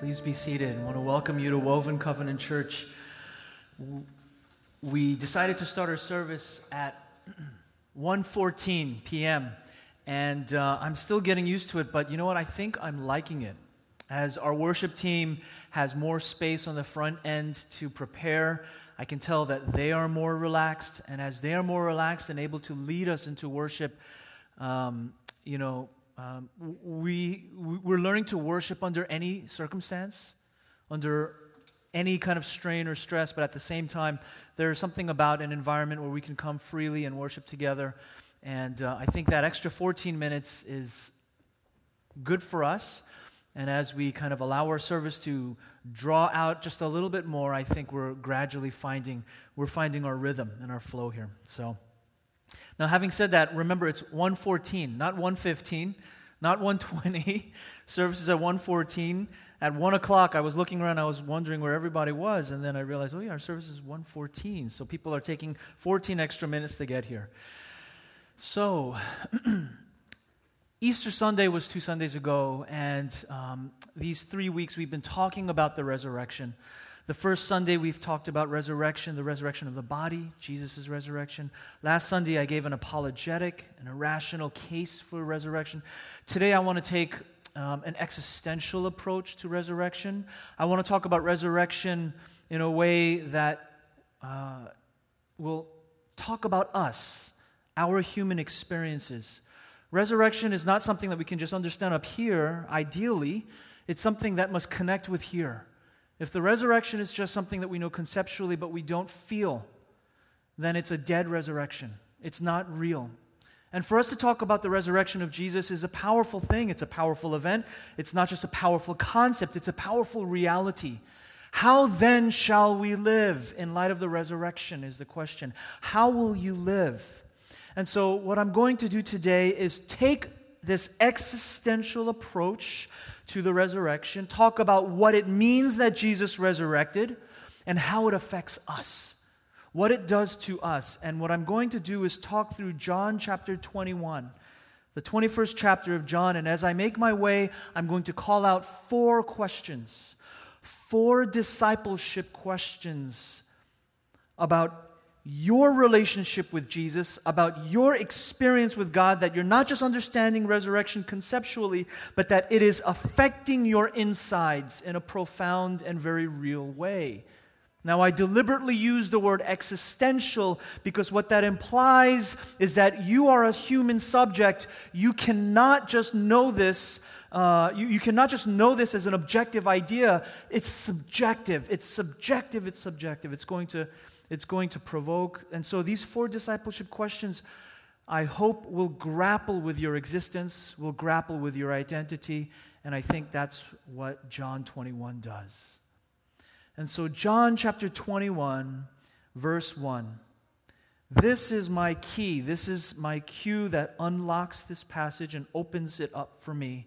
Please be seated. I want to welcome you to Woven Covenant Church. We decided to start our service at 1:14 p.m. and uh, I'm still getting used to it, but you know what? I think I'm liking it. As our worship team has more space on the front end to prepare, I can tell that they are more relaxed, and as they are more relaxed and able to lead us into worship, um, you know, um, we, we're learning to worship under any circumstance, under any kind of strain or stress, but at the same time, there's something about an environment where we can come freely and worship together. And uh, I think that extra 14 minutes is good for us. And as we kind of allow our service to draw out just a little bit more, I think we're gradually finding we're finding our rhythm and our flow here. So. Now, having said that, remember it's 114, not 115, not 120. Services at 114. At 1 o'clock, I was looking around, I was wondering where everybody was, and then I realized, oh, yeah, our service is 114. So people are taking 14 extra minutes to get here. So, Easter Sunday was two Sundays ago, and um, these three weeks we've been talking about the resurrection. The first Sunday, we've talked about resurrection, the resurrection of the body, Jesus' resurrection. Last Sunday, I gave an apologetic, an irrational case for resurrection. Today, I want to take um, an existential approach to resurrection. I want to talk about resurrection in a way that uh, will talk about us, our human experiences. Resurrection is not something that we can just understand up here, ideally, it's something that must connect with here. If the resurrection is just something that we know conceptually but we don't feel, then it's a dead resurrection. It's not real. And for us to talk about the resurrection of Jesus is a powerful thing. It's a powerful event. It's not just a powerful concept, it's a powerful reality. How then shall we live in light of the resurrection? Is the question. How will you live? And so, what I'm going to do today is take this existential approach to the resurrection, talk about what it means that Jesus resurrected, and how it affects us, what it does to us. And what I'm going to do is talk through John chapter 21, the 21st chapter of John. And as I make my way, I'm going to call out four questions, four discipleship questions about your relationship with Jesus, about your experience with God, that you're not just understanding resurrection conceptually, but that it is affecting your insides in a profound and very real way. Now, I deliberately use the word existential because what that implies is that you are a human subject. You cannot just know this. Uh, you, you cannot just know this as an objective idea. It's subjective. It's subjective. It's subjective. It's going to it's going to provoke. And so these four discipleship questions, I hope, will grapple with your existence, will grapple with your identity, and I think that's what John 21 does. And so, John chapter 21, verse 1. This is my key. This is my cue that unlocks this passage and opens it up for me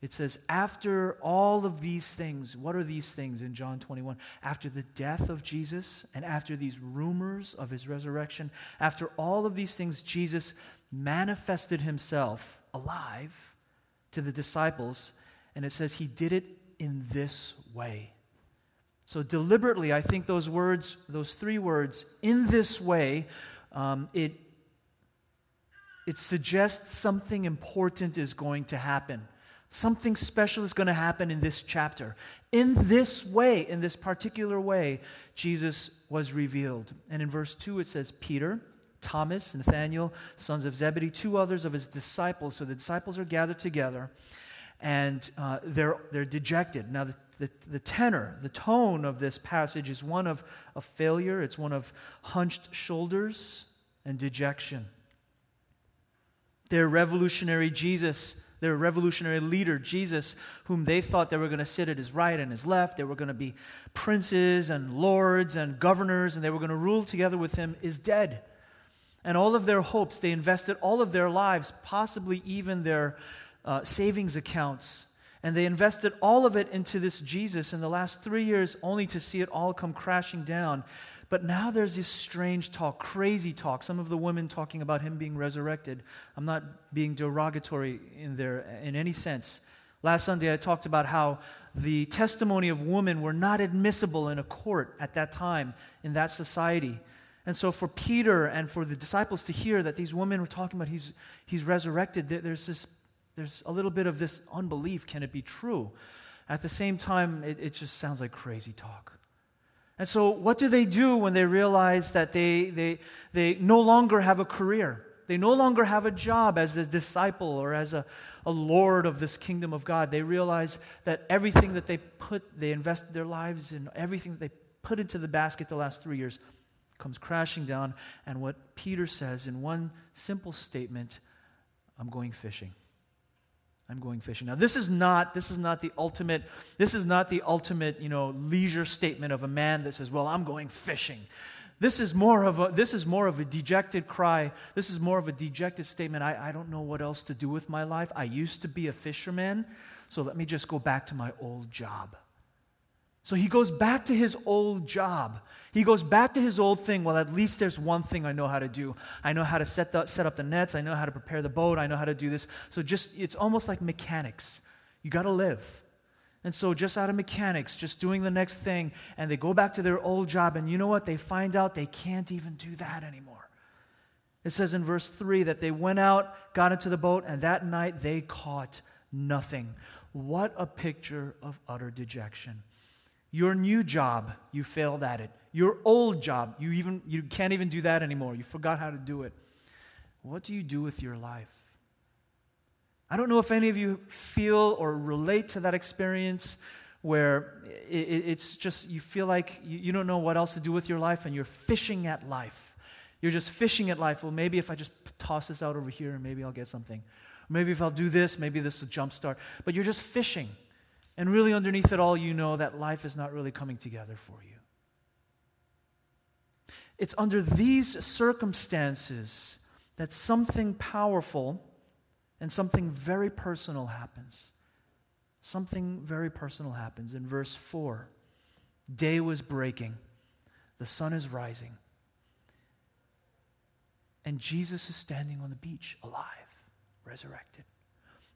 it says, after all of these things, what are these things in John 21? After the death of Jesus and after these rumors of his resurrection, after all of these things, Jesus manifested himself alive to the disciples. And it says he did it in this way. So, deliberately, I think those words, those three words, in this way, um, it, it suggests something important is going to happen. Something special is going to happen in this chapter. In this way, in this particular way, Jesus was revealed. And in verse 2, it says, Peter, Thomas, Nathanael, sons of Zebedee, two others of his disciples. So the disciples are gathered together and uh, they're, they're dejected. Now, the, the, the tenor, the tone of this passage is one of, of failure, it's one of hunched shoulders and dejection. Their revolutionary Jesus their revolutionary leader, Jesus, whom they thought they were going to sit at his right and his left, they were going to be princes and lords and governors, and they were going to rule together with him, is dead. And all of their hopes, they invested all of their lives, possibly even their uh, savings accounts, and they invested all of it into this Jesus in the last three years, only to see it all come crashing down. But now there's this strange talk, crazy talk. Some of the women talking about him being resurrected. I'm not being derogatory in there in any sense. Last Sunday, I talked about how the testimony of women were not admissible in a court at that time in that society. And so, for Peter and for the disciples to hear that these women were talking about he's, he's resurrected, there's, this, there's a little bit of this unbelief. Can it be true? At the same time, it, it just sounds like crazy talk. And so, what do they do when they realize that they, they, they no longer have a career? They no longer have a job as a disciple or as a, a lord of this kingdom of God. They realize that everything that they put, they invested their lives in, everything that they put into the basket the last three years comes crashing down. And what Peter says in one simple statement I'm going fishing. I'm going fishing. Now this is not this is not the ultimate this is not the ultimate, you know, leisure statement of a man that says, "Well, I'm going fishing." This is more of a this is more of a dejected cry. This is more of a dejected statement. I, I don't know what else to do with my life. I used to be a fisherman, so let me just go back to my old job. So he goes back to his old job. He goes back to his old thing. Well, at least there's one thing I know how to do. I know how to set, the, set up the nets. I know how to prepare the boat. I know how to do this. So just, it's almost like mechanics. You got to live. And so, just out of mechanics, just doing the next thing, and they go back to their old job, and you know what? They find out they can't even do that anymore. It says in verse 3 that they went out, got into the boat, and that night they caught nothing. What a picture of utter dejection. Your new job, you failed at it. Your old job, you even you can't even do that anymore. You forgot how to do it. What do you do with your life? I don't know if any of you feel or relate to that experience where it's just you feel like you don't know what else to do with your life and you're fishing at life. You're just fishing at life. Well, maybe if I just toss this out over here, maybe I'll get something. Maybe if I'll do this, maybe this will jumpstart. But you're just fishing. And really, underneath it all, you know that life is not really coming together for you. It's under these circumstances that something powerful and something very personal happens. Something very personal happens. In verse 4, day was breaking, the sun is rising, and Jesus is standing on the beach, alive, resurrected.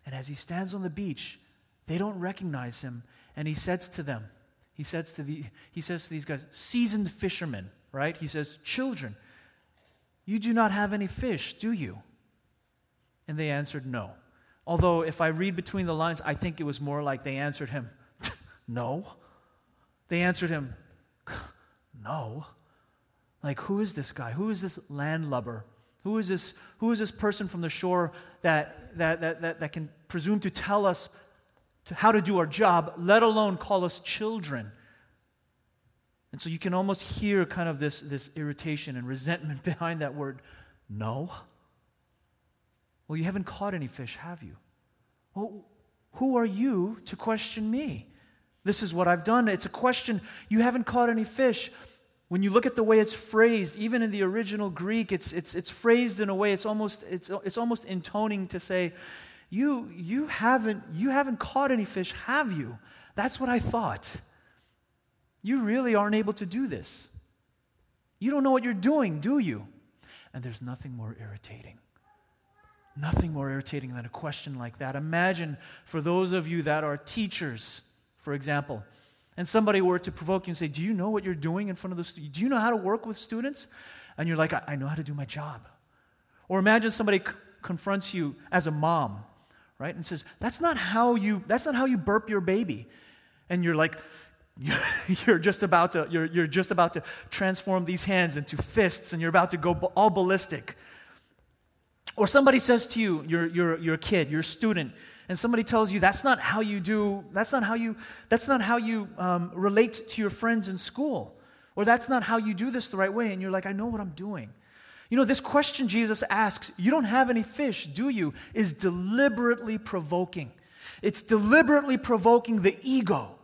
And as he stands on the beach, they don't recognize him, and he says to them, he says to, the, he says to these guys, seasoned fishermen, right? He says, Children, you do not have any fish, do you? And they answered, No. Although, if I read between the lines, I think it was more like they answered him, No. They answered him, No. Like, who is this guy? Who is this landlubber? Who is this, who is this person from the shore that, that, that, that, that can presume to tell us to how to do our job, let alone call us children? And so you can almost hear kind of this, this irritation and resentment behind that word, no. Well, you haven't caught any fish, have you? Well, who are you to question me? This is what I've done. It's a question. You haven't caught any fish. When you look at the way it's phrased, even in the original Greek, it's, it's, it's phrased in a way it's almost, it's, it's almost intoning to say, you, you, haven't, you haven't caught any fish, have you? That's what I thought. You really aren't able to do this. You don't know what you're doing, do you? And there's nothing more irritating. Nothing more irritating than a question like that. Imagine for those of you that are teachers, for example, and somebody were to provoke you and say, Do you know what you're doing in front of the students? Do you know how to work with students? And you're like, I, I know how to do my job. Or imagine somebody c- confronts you as a mom, right? And says, That's not how you, that's not how you burp your baby. And you're like, you're just about to you're, you're just about to transform these hands into fists and you're about to go all ballistic or somebody says to you you're, you're, you're a kid you're a student and somebody tells you that's not how you do that's not how you that's not how you um, relate to your friends in school or that's not how you do this the right way and you're like i know what i'm doing you know this question jesus asks you don't have any fish do you is deliberately provoking it's deliberately provoking the ego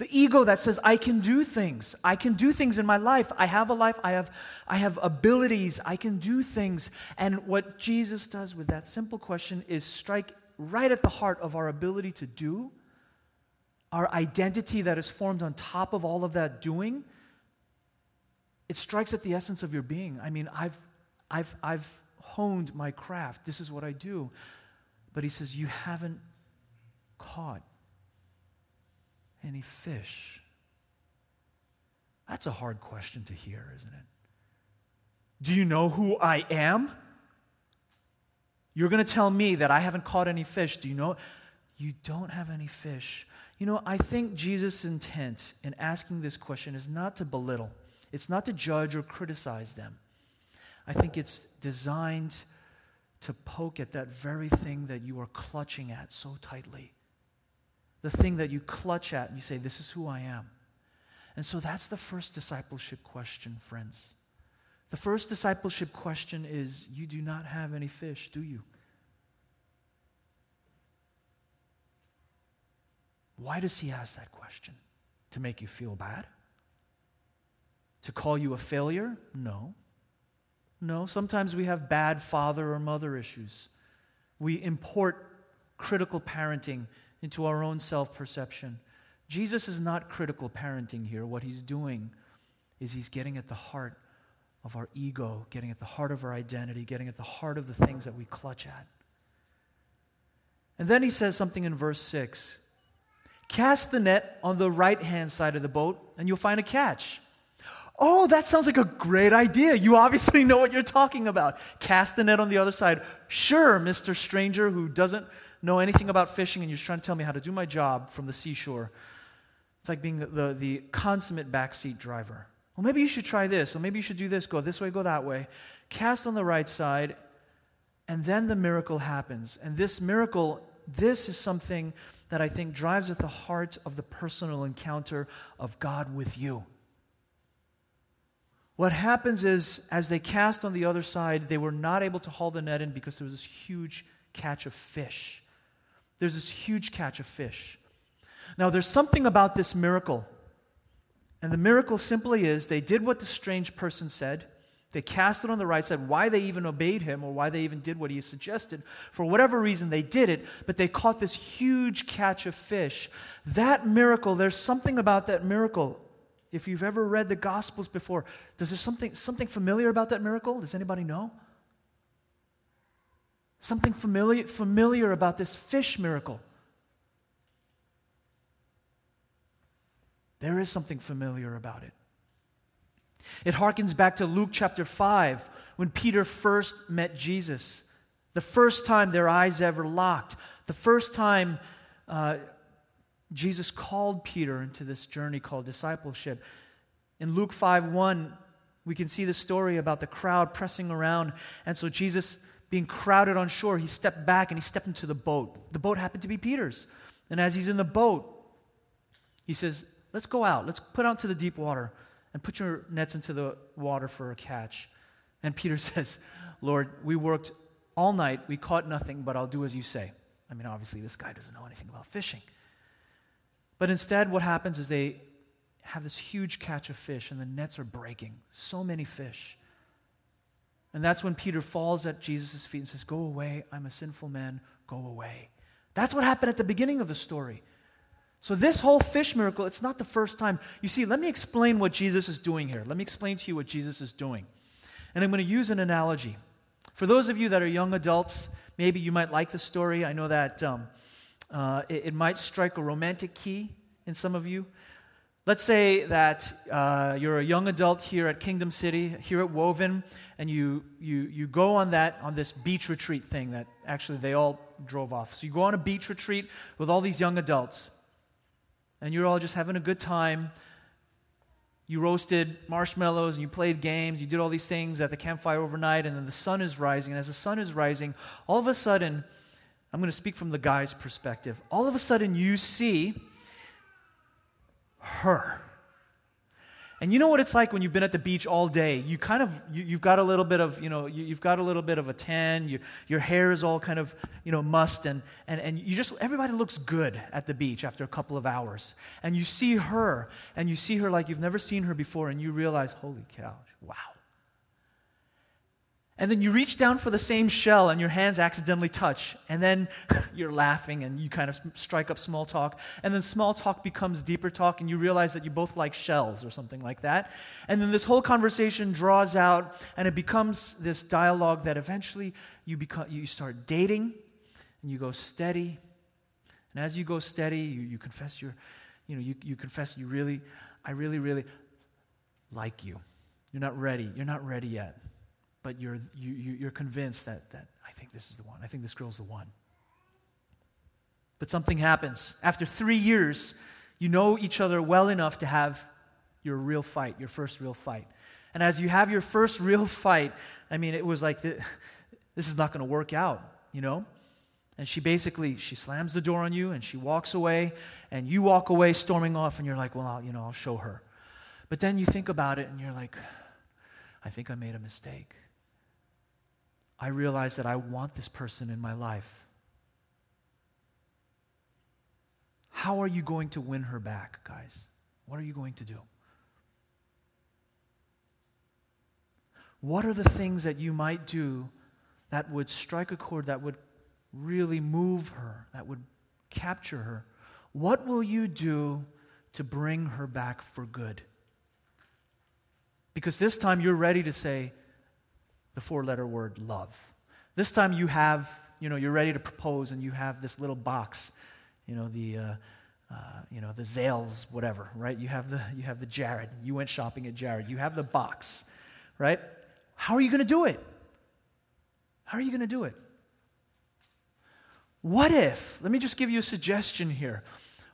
the ego that says, I can do things. I can do things in my life. I have a life. I have, I have abilities. I can do things. And what Jesus does with that simple question is strike right at the heart of our ability to do, our identity that is formed on top of all of that doing. It strikes at the essence of your being. I mean, I've, I've, I've honed my craft. This is what I do. But he says, You haven't caught any fish? That's a hard question to hear, isn't it? Do you know who I am? You're going to tell me that I haven't caught any fish. Do you know? You don't have any fish. You know, I think Jesus' intent in asking this question is not to belittle, it's not to judge or criticize them. I think it's designed to poke at that very thing that you are clutching at so tightly. The thing that you clutch at and you say, This is who I am. And so that's the first discipleship question, friends. The first discipleship question is You do not have any fish, do you? Why does he ask that question? To make you feel bad? To call you a failure? No. No, sometimes we have bad father or mother issues. We import critical parenting into our own self perception. Jesus is not critical parenting here. What he's doing is he's getting at the heart of our ego, getting at the heart of our identity, getting at the heart of the things that we clutch at. And then he says something in verse 6 Cast the net on the right hand side of the boat, and you'll find a catch. Oh, that sounds like a great idea. You obviously know what you're talking about. Cast the net on the other side. Sure, Mr. Stranger who doesn't know anything about fishing and you're trying to tell me how to do my job from the seashore. It's like being the, the, consummate backseat driver. Well, maybe you should try this, or maybe you should do this, go this way, go that way. Cast on the right side, and then the miracle happens. And this miracle, this is something that I think drives at the heart of the personal encounter of God with you. What happens is, as they cast on the other side, they were not able to haul the net in because there was this huge catch of fish. There's this huge catch of fish. Now, there's something about this miracle. And the miracle simply is they did what the strange person said. They cast it on the right side. Why they even obeyed him or why they even did what he suggested, for whatever reason they did it, but they caught this huge catch of fish. That miracle, there's something about that miracle if you've ever read the Gospels before, does there something, something familiar about that miracle? Does anybody know? Something familiar, familiar about this fish miracle. There is something familiar about it. It harkens back to Luke chapter 5 when Peter first met Jesus. The first time their eyes ever locked. The first time uh, Jesus called Peter into this journey called discipleship. In Luke 5 1, we can see the story about the crowd pressing around. And so Jesus, being crowded on shore, he stepped back and he stepped into the boat. The boat happened to be Peter's. And as he's in the boat, he says, Let's go out. Let's put out to the deep water and put your nets into the water for a catch. And Peter says, Lord, we worked all night. We caught nothing, but I'll do as you say. I mean, obviously, this guy doesn't know anything about fishing. But instead, what happens is they have this huge catch of fish, and the nets are breaking. So many fish. And that's when Peter falls at Jesus' feet and says, Go away, I'm a sinful man, go away. That's what happened at the beginning of the story. So, this whole fish miracle, it's not the first time. You see, let me explain what Jesus is doing here. Let me explain to you what Jesus is doing. And I'm going to use an analogy. For those of you that are young adults, maybe you might like the story. I know that um, uh, it, it, might strike a romantic key in some of you. Let's say that uh, you're a young adult here at Kingdom City, here at Woven, and you, you, you go on that on this beach retreat thing that actually they all drove off. So you go on a beach retreat with all these young adults, and you're all just having a good time. You roasted marshmallows and you played games. You did all these things at the campfire overnight, and then the sun is rising. And as the sun is rising, all of a sudden, I'm going to speak from the guy's perspective. All of a sudden, you see her. And you know what it's like when you've been at the beach all day? You kind of, you, have got a little bit of, you know, you, have got a little bit of a tan. You, your hair is all kind of, you know, mussed. And, and, and you just, everybody looks good at the beach after a couple of hours. And you see her, and you see her like you've never seen her before, and you realize, holy cow, wow. And then you reach down for the same shell and your hands accidentally touch. And then you're laughing and you kind of strike up small talk. And then small talk becomes deeper talk and you realize that you both like shells or something like that. And then this whole conversation draws out and it becomes this dialogue that eventually you, become, you start dating and you go steady And as you go steady, you, you confess your, you know, you, you confess you really, I really, really like you. You're not ready. You're not ready yet. But you're, you, you, you're convinced that, that I think this is the one. I think this girl's the one. But something happens. After three years, you know each other well enough to have your real fight, your first real fight. And as you have your first real fight, I mean, it was like, this is not going to work out, you know? And she basically, she slams the door on you and she walks away and you walk away storming off and you're like, well, I'll, you know, I'll show her. But then you think about it and you're like, I think I made a mistake. I realize that I want this person in my life. How are you going to win her back, guys? What are you going to do? What are the things that you might do that would strike a chord, that would really move her, that would capture her? What will you do to bring her back for good? Because this time you're ready to say the four letter word love. This time you have, you know, you're ready to propose and you have this little box you know, the, uh, uh, you know, the Zales, whatever, right? You have the, you have the Jared. You went shopping at Jared. You have the box, right? How are you going to do it? How are you going to do it? What if, let me just give you a suggestion here.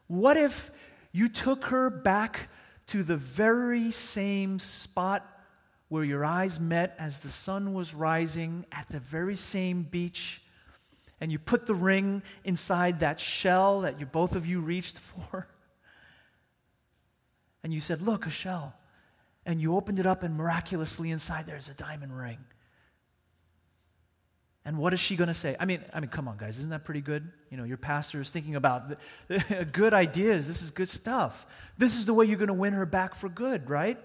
What if you took her back to the very same spot where your eyes met as the sun was rising at the very same beach and you put the ring inside that shell that you both of you reached for. And you said, Look, a shell. And you opened it up, and miraculously inside there's a diamond ring. And what is she going to say? I mean, I mean, come on, guys, isn't that pretty good? You know, your pastor is thinking about the, the, good ideas. This is good stuff. This is the way you're going to win her back for good, right?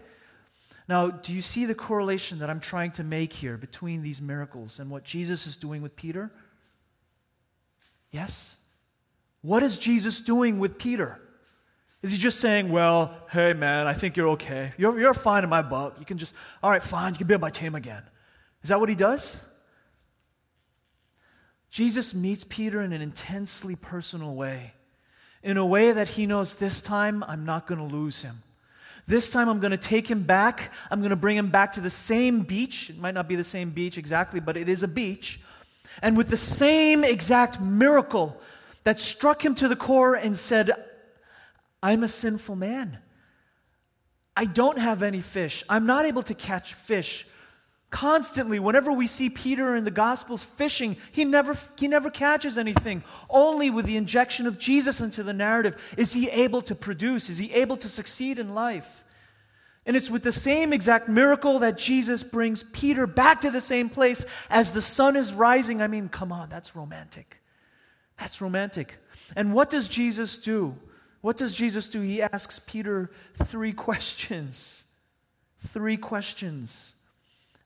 Now, do you see the correlation that I'm trying to make here between these miracles and what Jesus is doing with Peter? Yes? What is Jesus doing with Peter? Is he just saying, well, hey man, I think you're okay. You're, you're fine in my book. You can just, all right, fine, you can be on my team again. Is that what he does? Jesus meets Peter in an intensely personal way, in a way that he knows this time I'm not going to lose him. This time I'm going to take him back. I'm going to bring him back to the same beach. It might not be the same beach exactly, but it is a beach and with the same exact miracle that struck him to the core and said, I'm a sinful man. I don't have any fish. I'm not able to catch fish. Constantly, whenever we see Peter in the Gospels fishing, he never, he never catches anything. Only with the injection of Jesus into the narrative is he able to produce, is he able to succeed in life. And it's with the same exact miracle that Jesus brings Peter back to the same place as the sun is rising. I mean, come on, that's romantic. That's romantic. And what does Jesus do? What does Jesus do? He asks Peter three questions. Three questions.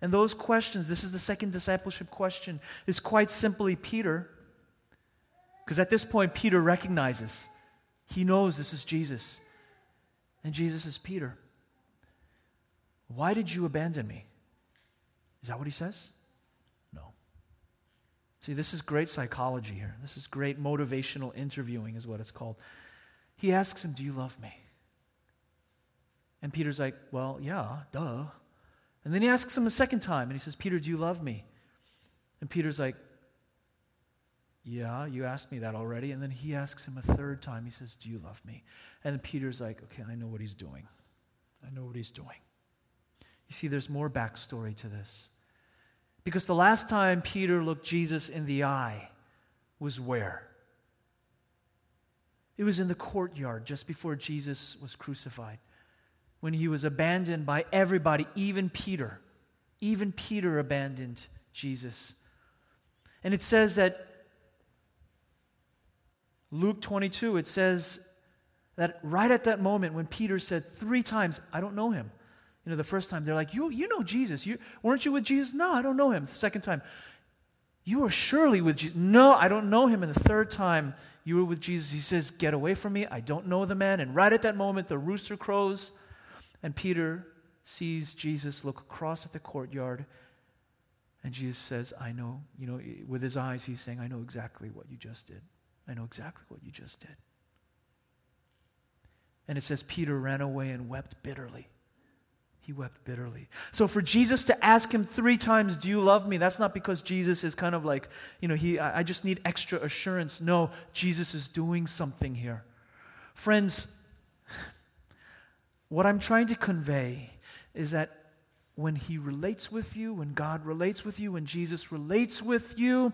And those questions, this is the second discipleship question, is quite simply Peter. Because at this point, Peter recognizes, he knows this is Jesus. And Jesus is Peter. Why did you abandon me? Is that what he says? No. See, this is great psychology here. This is great motivational interviewing, is what it's called. He asks him, Do you love me? And Peter's like, Well, yeah, duh. And then he asks him a second time, and he says, Peter, do you love me? And Peter's like, Yeah, you asked me that already. And then he asks him a third time. He says, Do you love me? And Peter's like, Okay, I know what he's doing. I know what he's doing. You see, there's more backstory to this. Because the last time Peter looked Jesus in the eye was where? It was in the courtyard just before Jesus was crucified, when he was abandoned by everybody, even Peter. Even Peter abandoned Jesus. And it says that Luke 22, it says that right at that moment when Peter said three times, I don't know him, you know, the first time they're like, you, you know Jesus. You, weren't you with Jesus? No, I don't know him. The second time, you are surely with Jesus. No, I don't know him. And the third time, you were with Jesus. He says, Get away from me. I don't know the man. And right at that moment, the rooster crows, and Peter sees Jesus look across at the courtyard. And Jesus says, I know, you know, with his eyes, he's saying, I know exactly what you just did. I know exactly what you just did. And it says Peter ran away and wept bitterly. He wept bitterly. So for Jesus to ask him three times, Do you love me? That's not because Jesus is kind of like, you know, he, I just need extra assurance. No, Jesus is doing something here. Friends, what I'm trying to convey is that when he relates with you, when God relates with you, when Jesus relates with you,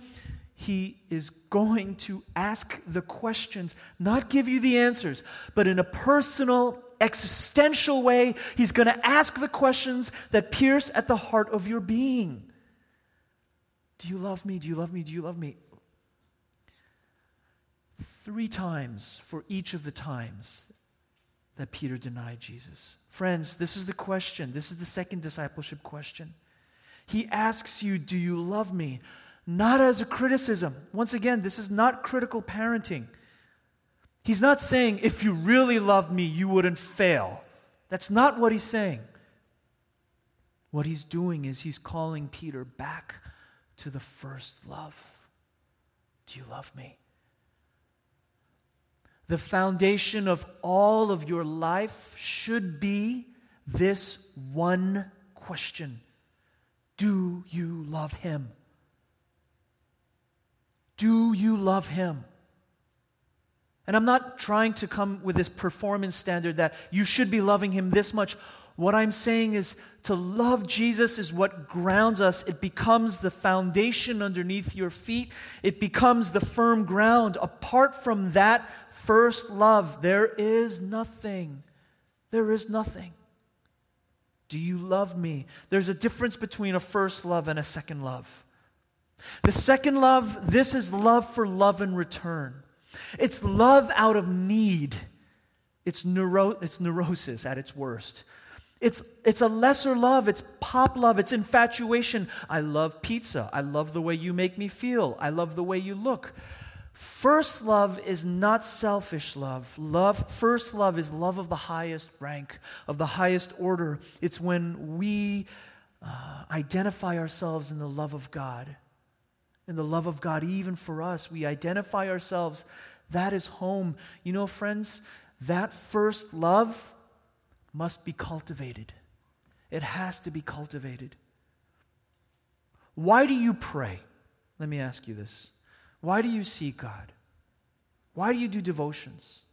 he is going to ask the questions, not give you the answers, but in a personal, existential way, he's going to ask the questions that pierce at the heart of your being. Do you love me? Do you love me? Do you love me? Three times for each of the times that Peter denied Jesus. Friends, this is the question. This is the second discipleship question. He asks you, Do you love me? not as a criticism. Once again, this is not critical parenting. He's not saying, if you really loved me, you wouldn't fail. That's not what he's saying. What he's doing is he's calling Peter back to the first love. Do you love me? The foundation of all of your life should be this one question Do you love him? Do you love him? And I'm not trying to come with this performance standard that you should be loving him this much. What I'm saying is to love Jesus is what grounds us. It becomes the foundation underneath your feet, it becomes the firm ground. Apart from that first love, there is nothing. There is nothing. Do you love me? There's a difference between a first love and a second love. The second love, this is love for love in return. It's love out of need. It's, neuro, it's neurosis at its worst. It's, it's a lesser love. It's pop love. It's infatuation. I love pizza. I love the way you make me feel. I love the way you look. First love is not selfish love. Love, first love is love of the highest rank, of the highest order. It's when we uh, identify ourselves in the love of God in the love of God, even for us. We identify ourselves. That is home. You know, friends, that first love must be cultivated. It has to be cultivated. Why do you pray? Let me ask you this. Why do you seek God? Why do you do devotions?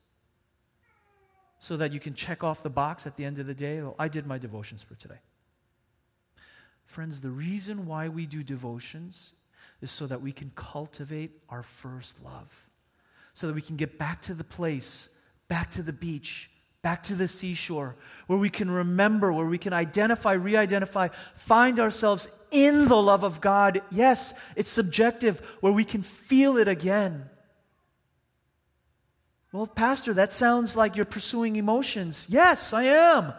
So that you can check off the box at the end of the day. Oh, I did my devotions for today. Friends, the reason why we do devotions is so that we can cultivate our first love, so that we can get back to the place, back to the beach, back to the seashore, where we can remember, where we can identify, re identify, find ourselves in the love of God. Yes, it's subjective, where we can feel it again. Well, Pastor, that sounds like you're pursuing emotions. Yes, I am.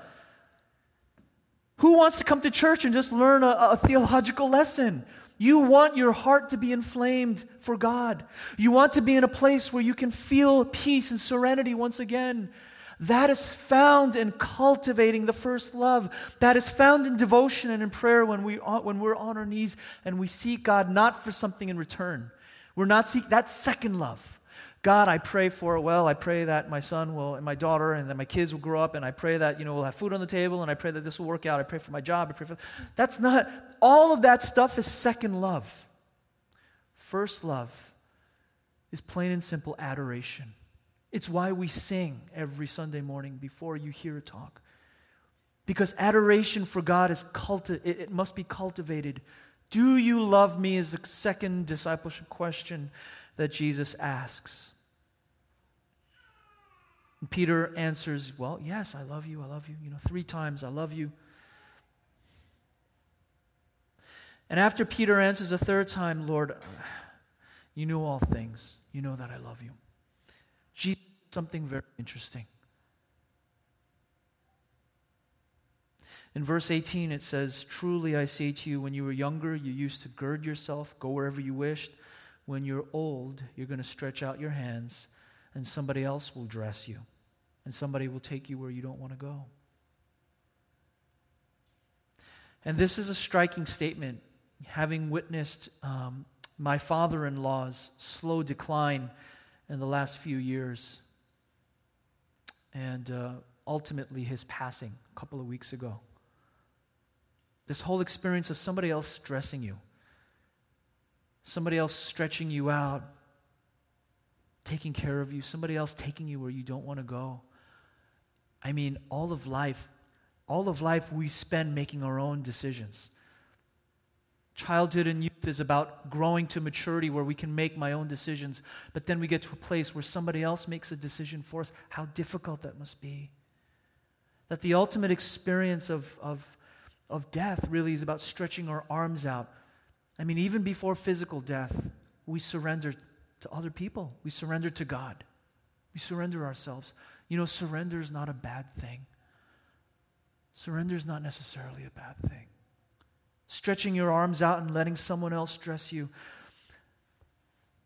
Who wants to come to church and just learn a, a theological lesson? You want your heart to be inflamed for God. You want to be in a place where you can feel peace and serenity once again. That is found in cultivating the first love. That is found in devotion and in prayer when, we, uh, when we're on our knees and we seek God not for something in return. We're not seeking that second love. God, I pray for, it well, I pray that my son will, and my daughter, and that my kids will grow up, and I pray that, you know, we'll have food on the table, and I pray that this will work out. I pray for my job. I pray for, that's not, all of that stuff is second love. First love is plain and simple adoration. It's why we sing every Sunday morning before you hear a talk. Because adoration for God is culti- it, it must be cultivated. Do you love me is the second discipleship question that Jesus asks. And Peter answers, Well, yes, I love you, I love you. You know, three times, I love you. And after Peter answers a third time, Lord, you know all things. You know that I love you. Jesus, something very interesting. In verse 18, it says, Truly I say to you, when you were younger, you used to gird yourself, go wherever you wished when you're old, you're going to stretch out your hands and somebody else will dress you and somebody will take you where you don't want to go. And this is a striking statement. Having witnessed um, my father in law's slow decline in the last few years. And uh, ultimately, his passing a couple of weeks ago. This whole experience of somebody else stressing you, somebody else stretching you out, taking care of you, somebody else taking you where you don't want to go. I mean, all of life, all of life we spend making our own decisions. Childhood and youth is about growing to maturity where we can make my own decisions, but then we get to a place where somebody else makes a decision for us. How difficult that must be. That the ultimate experience of, of, of death really is about stretching our arms out. I mean, even before physical death, we surrender to other people, we surrender to God, we surrender ourselves. You know, surrender is not a bad thing. Surrender is not necessarily a bad thing. Stretching your arms out and letting someone else dress you.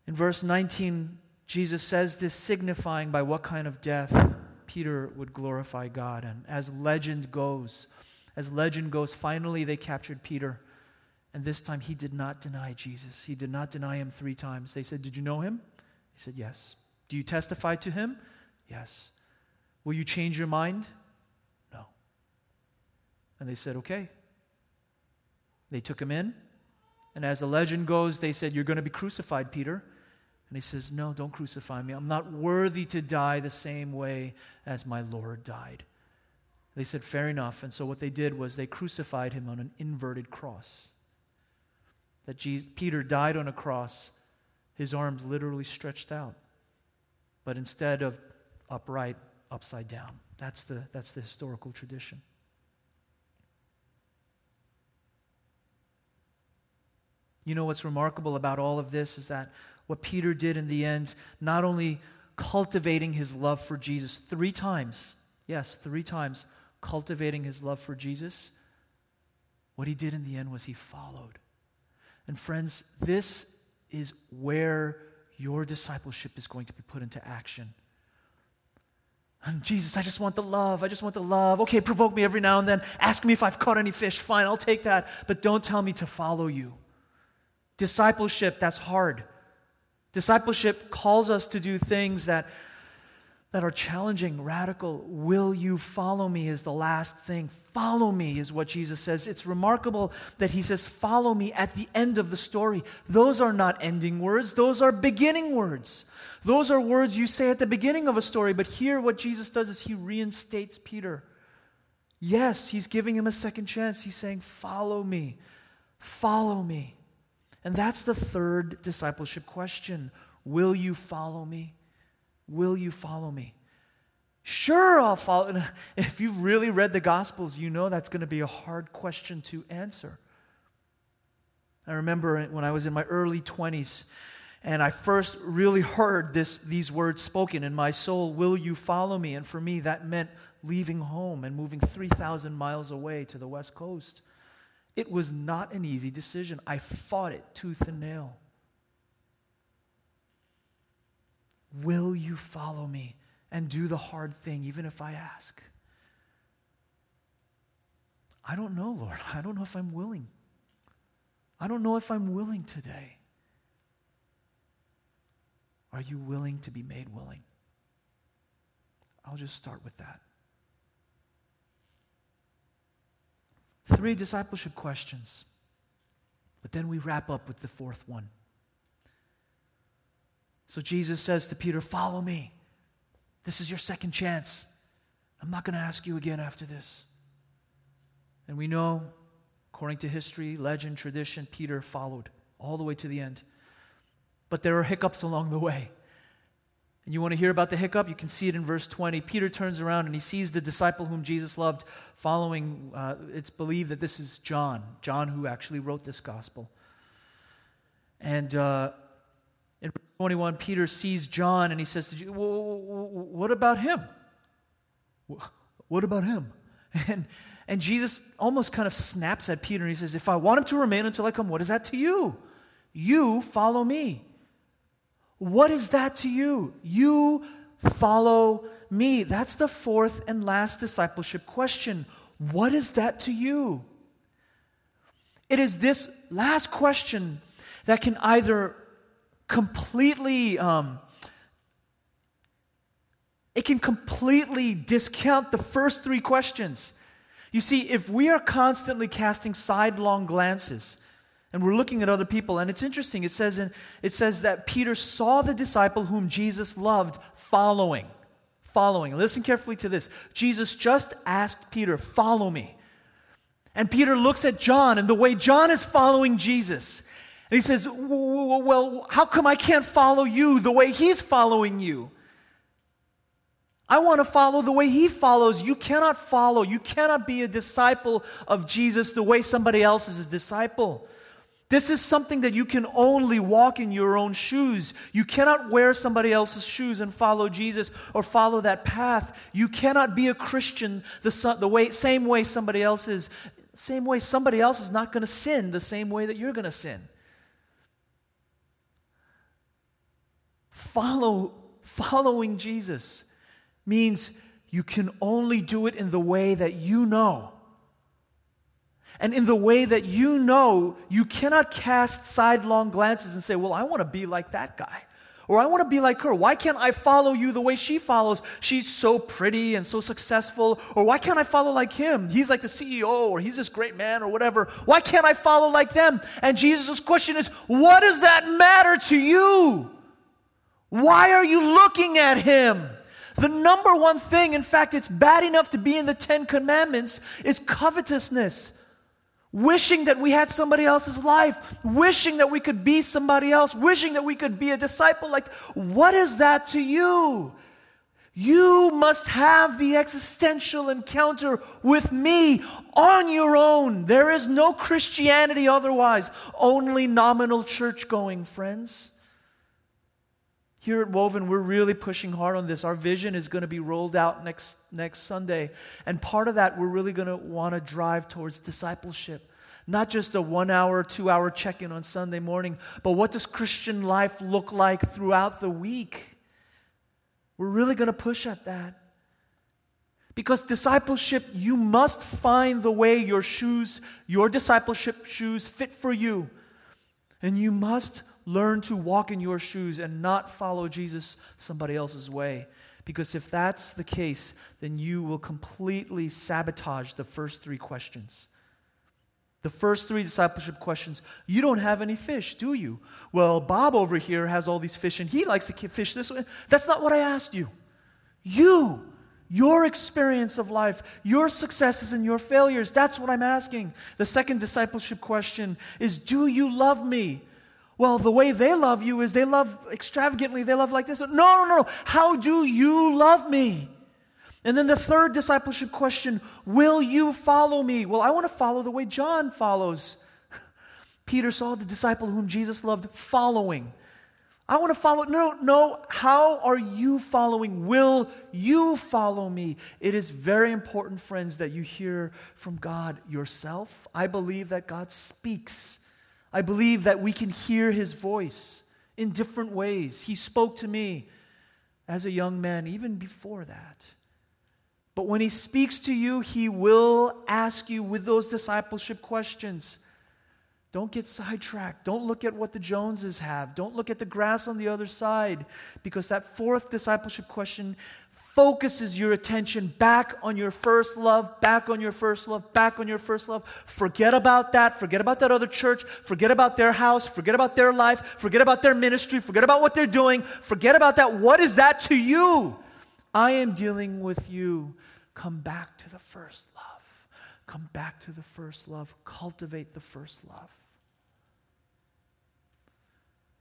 In verse 19, Jesus says this, signifying by what kind of death Peter would glorify God. And as legend goes, as legend goes, finally they captured Peter. And this time he did not deny Jesus. He did not deny him three times. They said, Did you know him? He said, Yes. Do you testify to him? Yes. Will you change your mind? No. And they said, Okay. They took him in. And as the legend goes, they said, You're going to be crucified, Peter. And he says, No, don't crucify me. I'm not worthy to die the same way as my Lord died. They said, Fair enough. And so what they did was they crucified him on an inverted cross. That Jesus, Peter died on a cross, his arms literally stretched out. But instead of upright, upside down. That's the, that's the historical tradition. You know what's remarkable about all of this is that what Peter did in the end, not only cultivating his love for Jesus three times, yes, three times, cultivating his love for Jesus, what he did in the end was he followed. And friends, this is where your discipleship is going to be put into action. And Jesus, I just want the love. I just want the love. Okay, provoke me every now and then. Ask me if I've caught any fish. Fine, I'll take that. But don't tell me to follow you. Discipleship, that's hard. Discipleship calls us to do things that that are challenging, radical. Will you follow me is the last thing. Follow me is what Jesus says. It's remarkable that he says, Follow me at the end of the story. Those are not ending words, those are beginning words. Those are words you say at the beginning of a story. But here, what Jesus does is he reinstates Peter. Yes, he's giving him a second chance. He's saying, Follow me. Follow me. And that's the third discipleship question Will you follow me? Will you follow me? Sure, I'll follow. If you've really read the Gospels, you know that's going to be a hard question to answer. I remember when I was in my early 20s and I first really heard this, these words spoken in my soul, Will you follow me? And for me, that meant leaving home and moving 3,000 miles away to the West Coast. It was not an easy decision. I fought it tooth and nail. Will you follow me and do the hard thing, even if I ask? I don't know, Lord. I don't know if I'm willing. I don't know if I'm willing today. Are you willing to be made willing? I'll just start with that. Three discipleship questions. But then we wrap up with the fourth one. So Jesus says to Peter, Follow me. This is your second chance. I'm not going to ask you again after this. And we know, according to history, legend, tradition, Peter followed all the way to the end. But there are hiccups along the way. And you want to hear about the hiccup? You can see it in verse 20. Peter turns around and he sees the disciple whom Jesus loved following. Uh, it's believed that this is John, John who actually wrote this gospel. And uh, in 21, Peter sees John and he says to Jesus, What about him? What about him? And, and Jesus almost kind of snaps at Peter and he says, If I want him to remain until I come, what is that to you? You follow me. What is that to you? You follow me. That's the fourth and last discipleship question. What is that to you? It is this last question that can either completely um, it can completely discount the first three questions. You see, if we are constantly casting sidelong glances and we're looking at other people, and it's interesting, it says, in, it says that Peter saw the disciple whom Jesus loved following. Following. Listen carefully to this. Jesus just asked Peter, Follow me. And Peter looks at John and the way John is following Jesus. And he says, Well, how come I can't follow you the way he's following you? I want to follow the way he follows. You cannot follow, you cannot be a disciple of Jesus the way somebody else is a disciple. This is something that you can only walk in your own shoes. You cannot wear somebody else's shoes and follow Jesus or follow that path. You cannot be a Christian the, the way, same way somebody else is. Same way somebody else is not going to sin the same way that you're going to sin. Follow, following Jesus means you can only do it in the way that you know. And in the way that you know, you cannot cast sidelong glances and say, Well, I want to be like that guy. Or I want to be like her. Why can't I follow you the way she follows? She's so pretty and so successful. Or why can't I follow like him? He's like the CEO or he's this great man or whatever. Why can't I follow like them? And Jesus' question is, What does that matter to you? Why are you looking at him? The number one thing, in fact, it's bad enough to be in the Ten Commandments, is covetousness. Wishing that we had somebody else's life, wishing that we could be somebody else, wishing that we could be a disciple. Like, what is that to you? You must have the existential encounter with me on your own. There is no Christianity otherwise, only nominal church going, friends. Here at Woven, we're really pushing hard on this. Our vision is going to be rolled out next, next Sunday. And part of that, we're really going to want to drive towards discipleship. Not just a one hour, two hour check in on Sunday morning, but what does Christian life look like throughout the week? We're really going to push at that. Because discipleship, you must find the way your shoes, your discipleship shoes fit for you. And you must learn to walk in your shoes and not follow Jesus somebody else's way. Because if that's the case, then you will completely sabotage the first three questions. The first three discipleship questions. You don't have any fish, do you? Well, Bob over here has all these fish and he likes to fish this way. That's not what I asked you. You, your experience of life, your successes and your failures, that's what I'm asking. The second discipleship question is Do you love me? Well, the way they love you is they love extravagantly, they love like this. No, no, no. How do you love me? And then the third discipleship question Will you follow me? Well, I want to follow the way John follows. Peter saw the disciple whom Jesus loved following. I want to follow. No, no. How are you following? Will you follow me? It is very important, friends, that you hear from God yourself. I believe that God speaks I believe that we can hear his voice in different ways. He spoke to me as a young man, even before that. But when he speaks to you, he will ask you with those discipleship questions. Don't get sidetracked. Don't look at what the Joneses have. Don't look at the grass on the other side, because that fourth discipleship question focuses your attention back on your first love, back on your first love, back on your first love. Forget about that. Forget about that other church. Forget about their house. Forget about their life. Forget about their ministry. Forget about what they're doing. Forget about that. What is that to you? I am dealing with you. Come back to the first love. Come back to the first love. Cultivate the first love.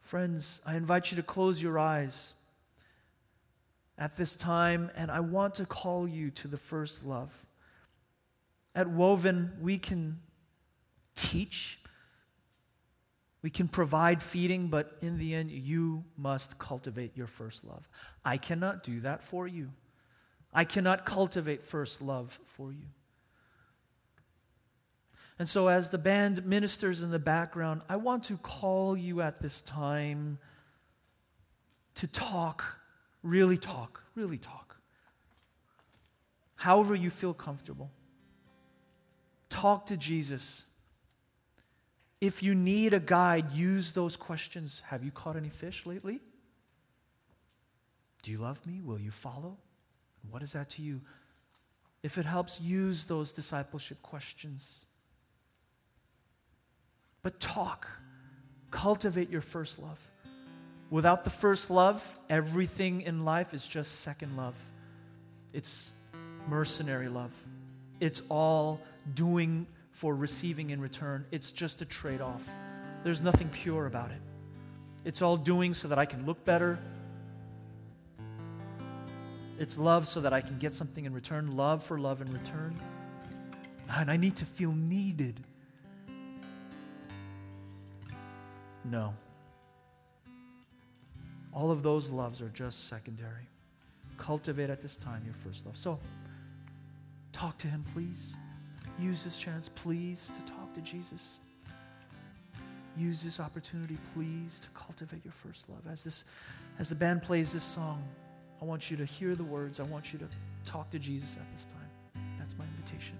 Friends, I invite you to close your eyes at this time, and I want to call you to the first love. At Woven, we can teach, we can provide feeding, but in the end, you must cultivate your first love. I cannot do that for you. I cannot cultivate first love for you. And so, as the band ministers in the background, I want to call you at this time to talk Really talk, really talk. However, you feel comfortable. Talk to Jesus. If you need a guide, use those questions. Have you caught any fish lately? Do you love me? Will you follow? What is that to you? If it helps, use those discipleship questions. But talk, cultivate your first love. Without the first love, everything in life is just second love. It's mercenary love. It's all doing for receiving in return. It's just a trade off. There's nothing pure about it. It's all doing so that I can look better. It's love so that I can get something in return. Love for love in return. And I need to feel needed. No. All of those loves are just secondary. Cultivate at this time your first love. So, talk to Him, please. Use this chance, please, to talk to Jesus. Use this opportunity, please, to cultivate your first love. As, this, as the band plays this song, I want you to hear the words. I want you to talk to Jesus at this time. That's my invitation.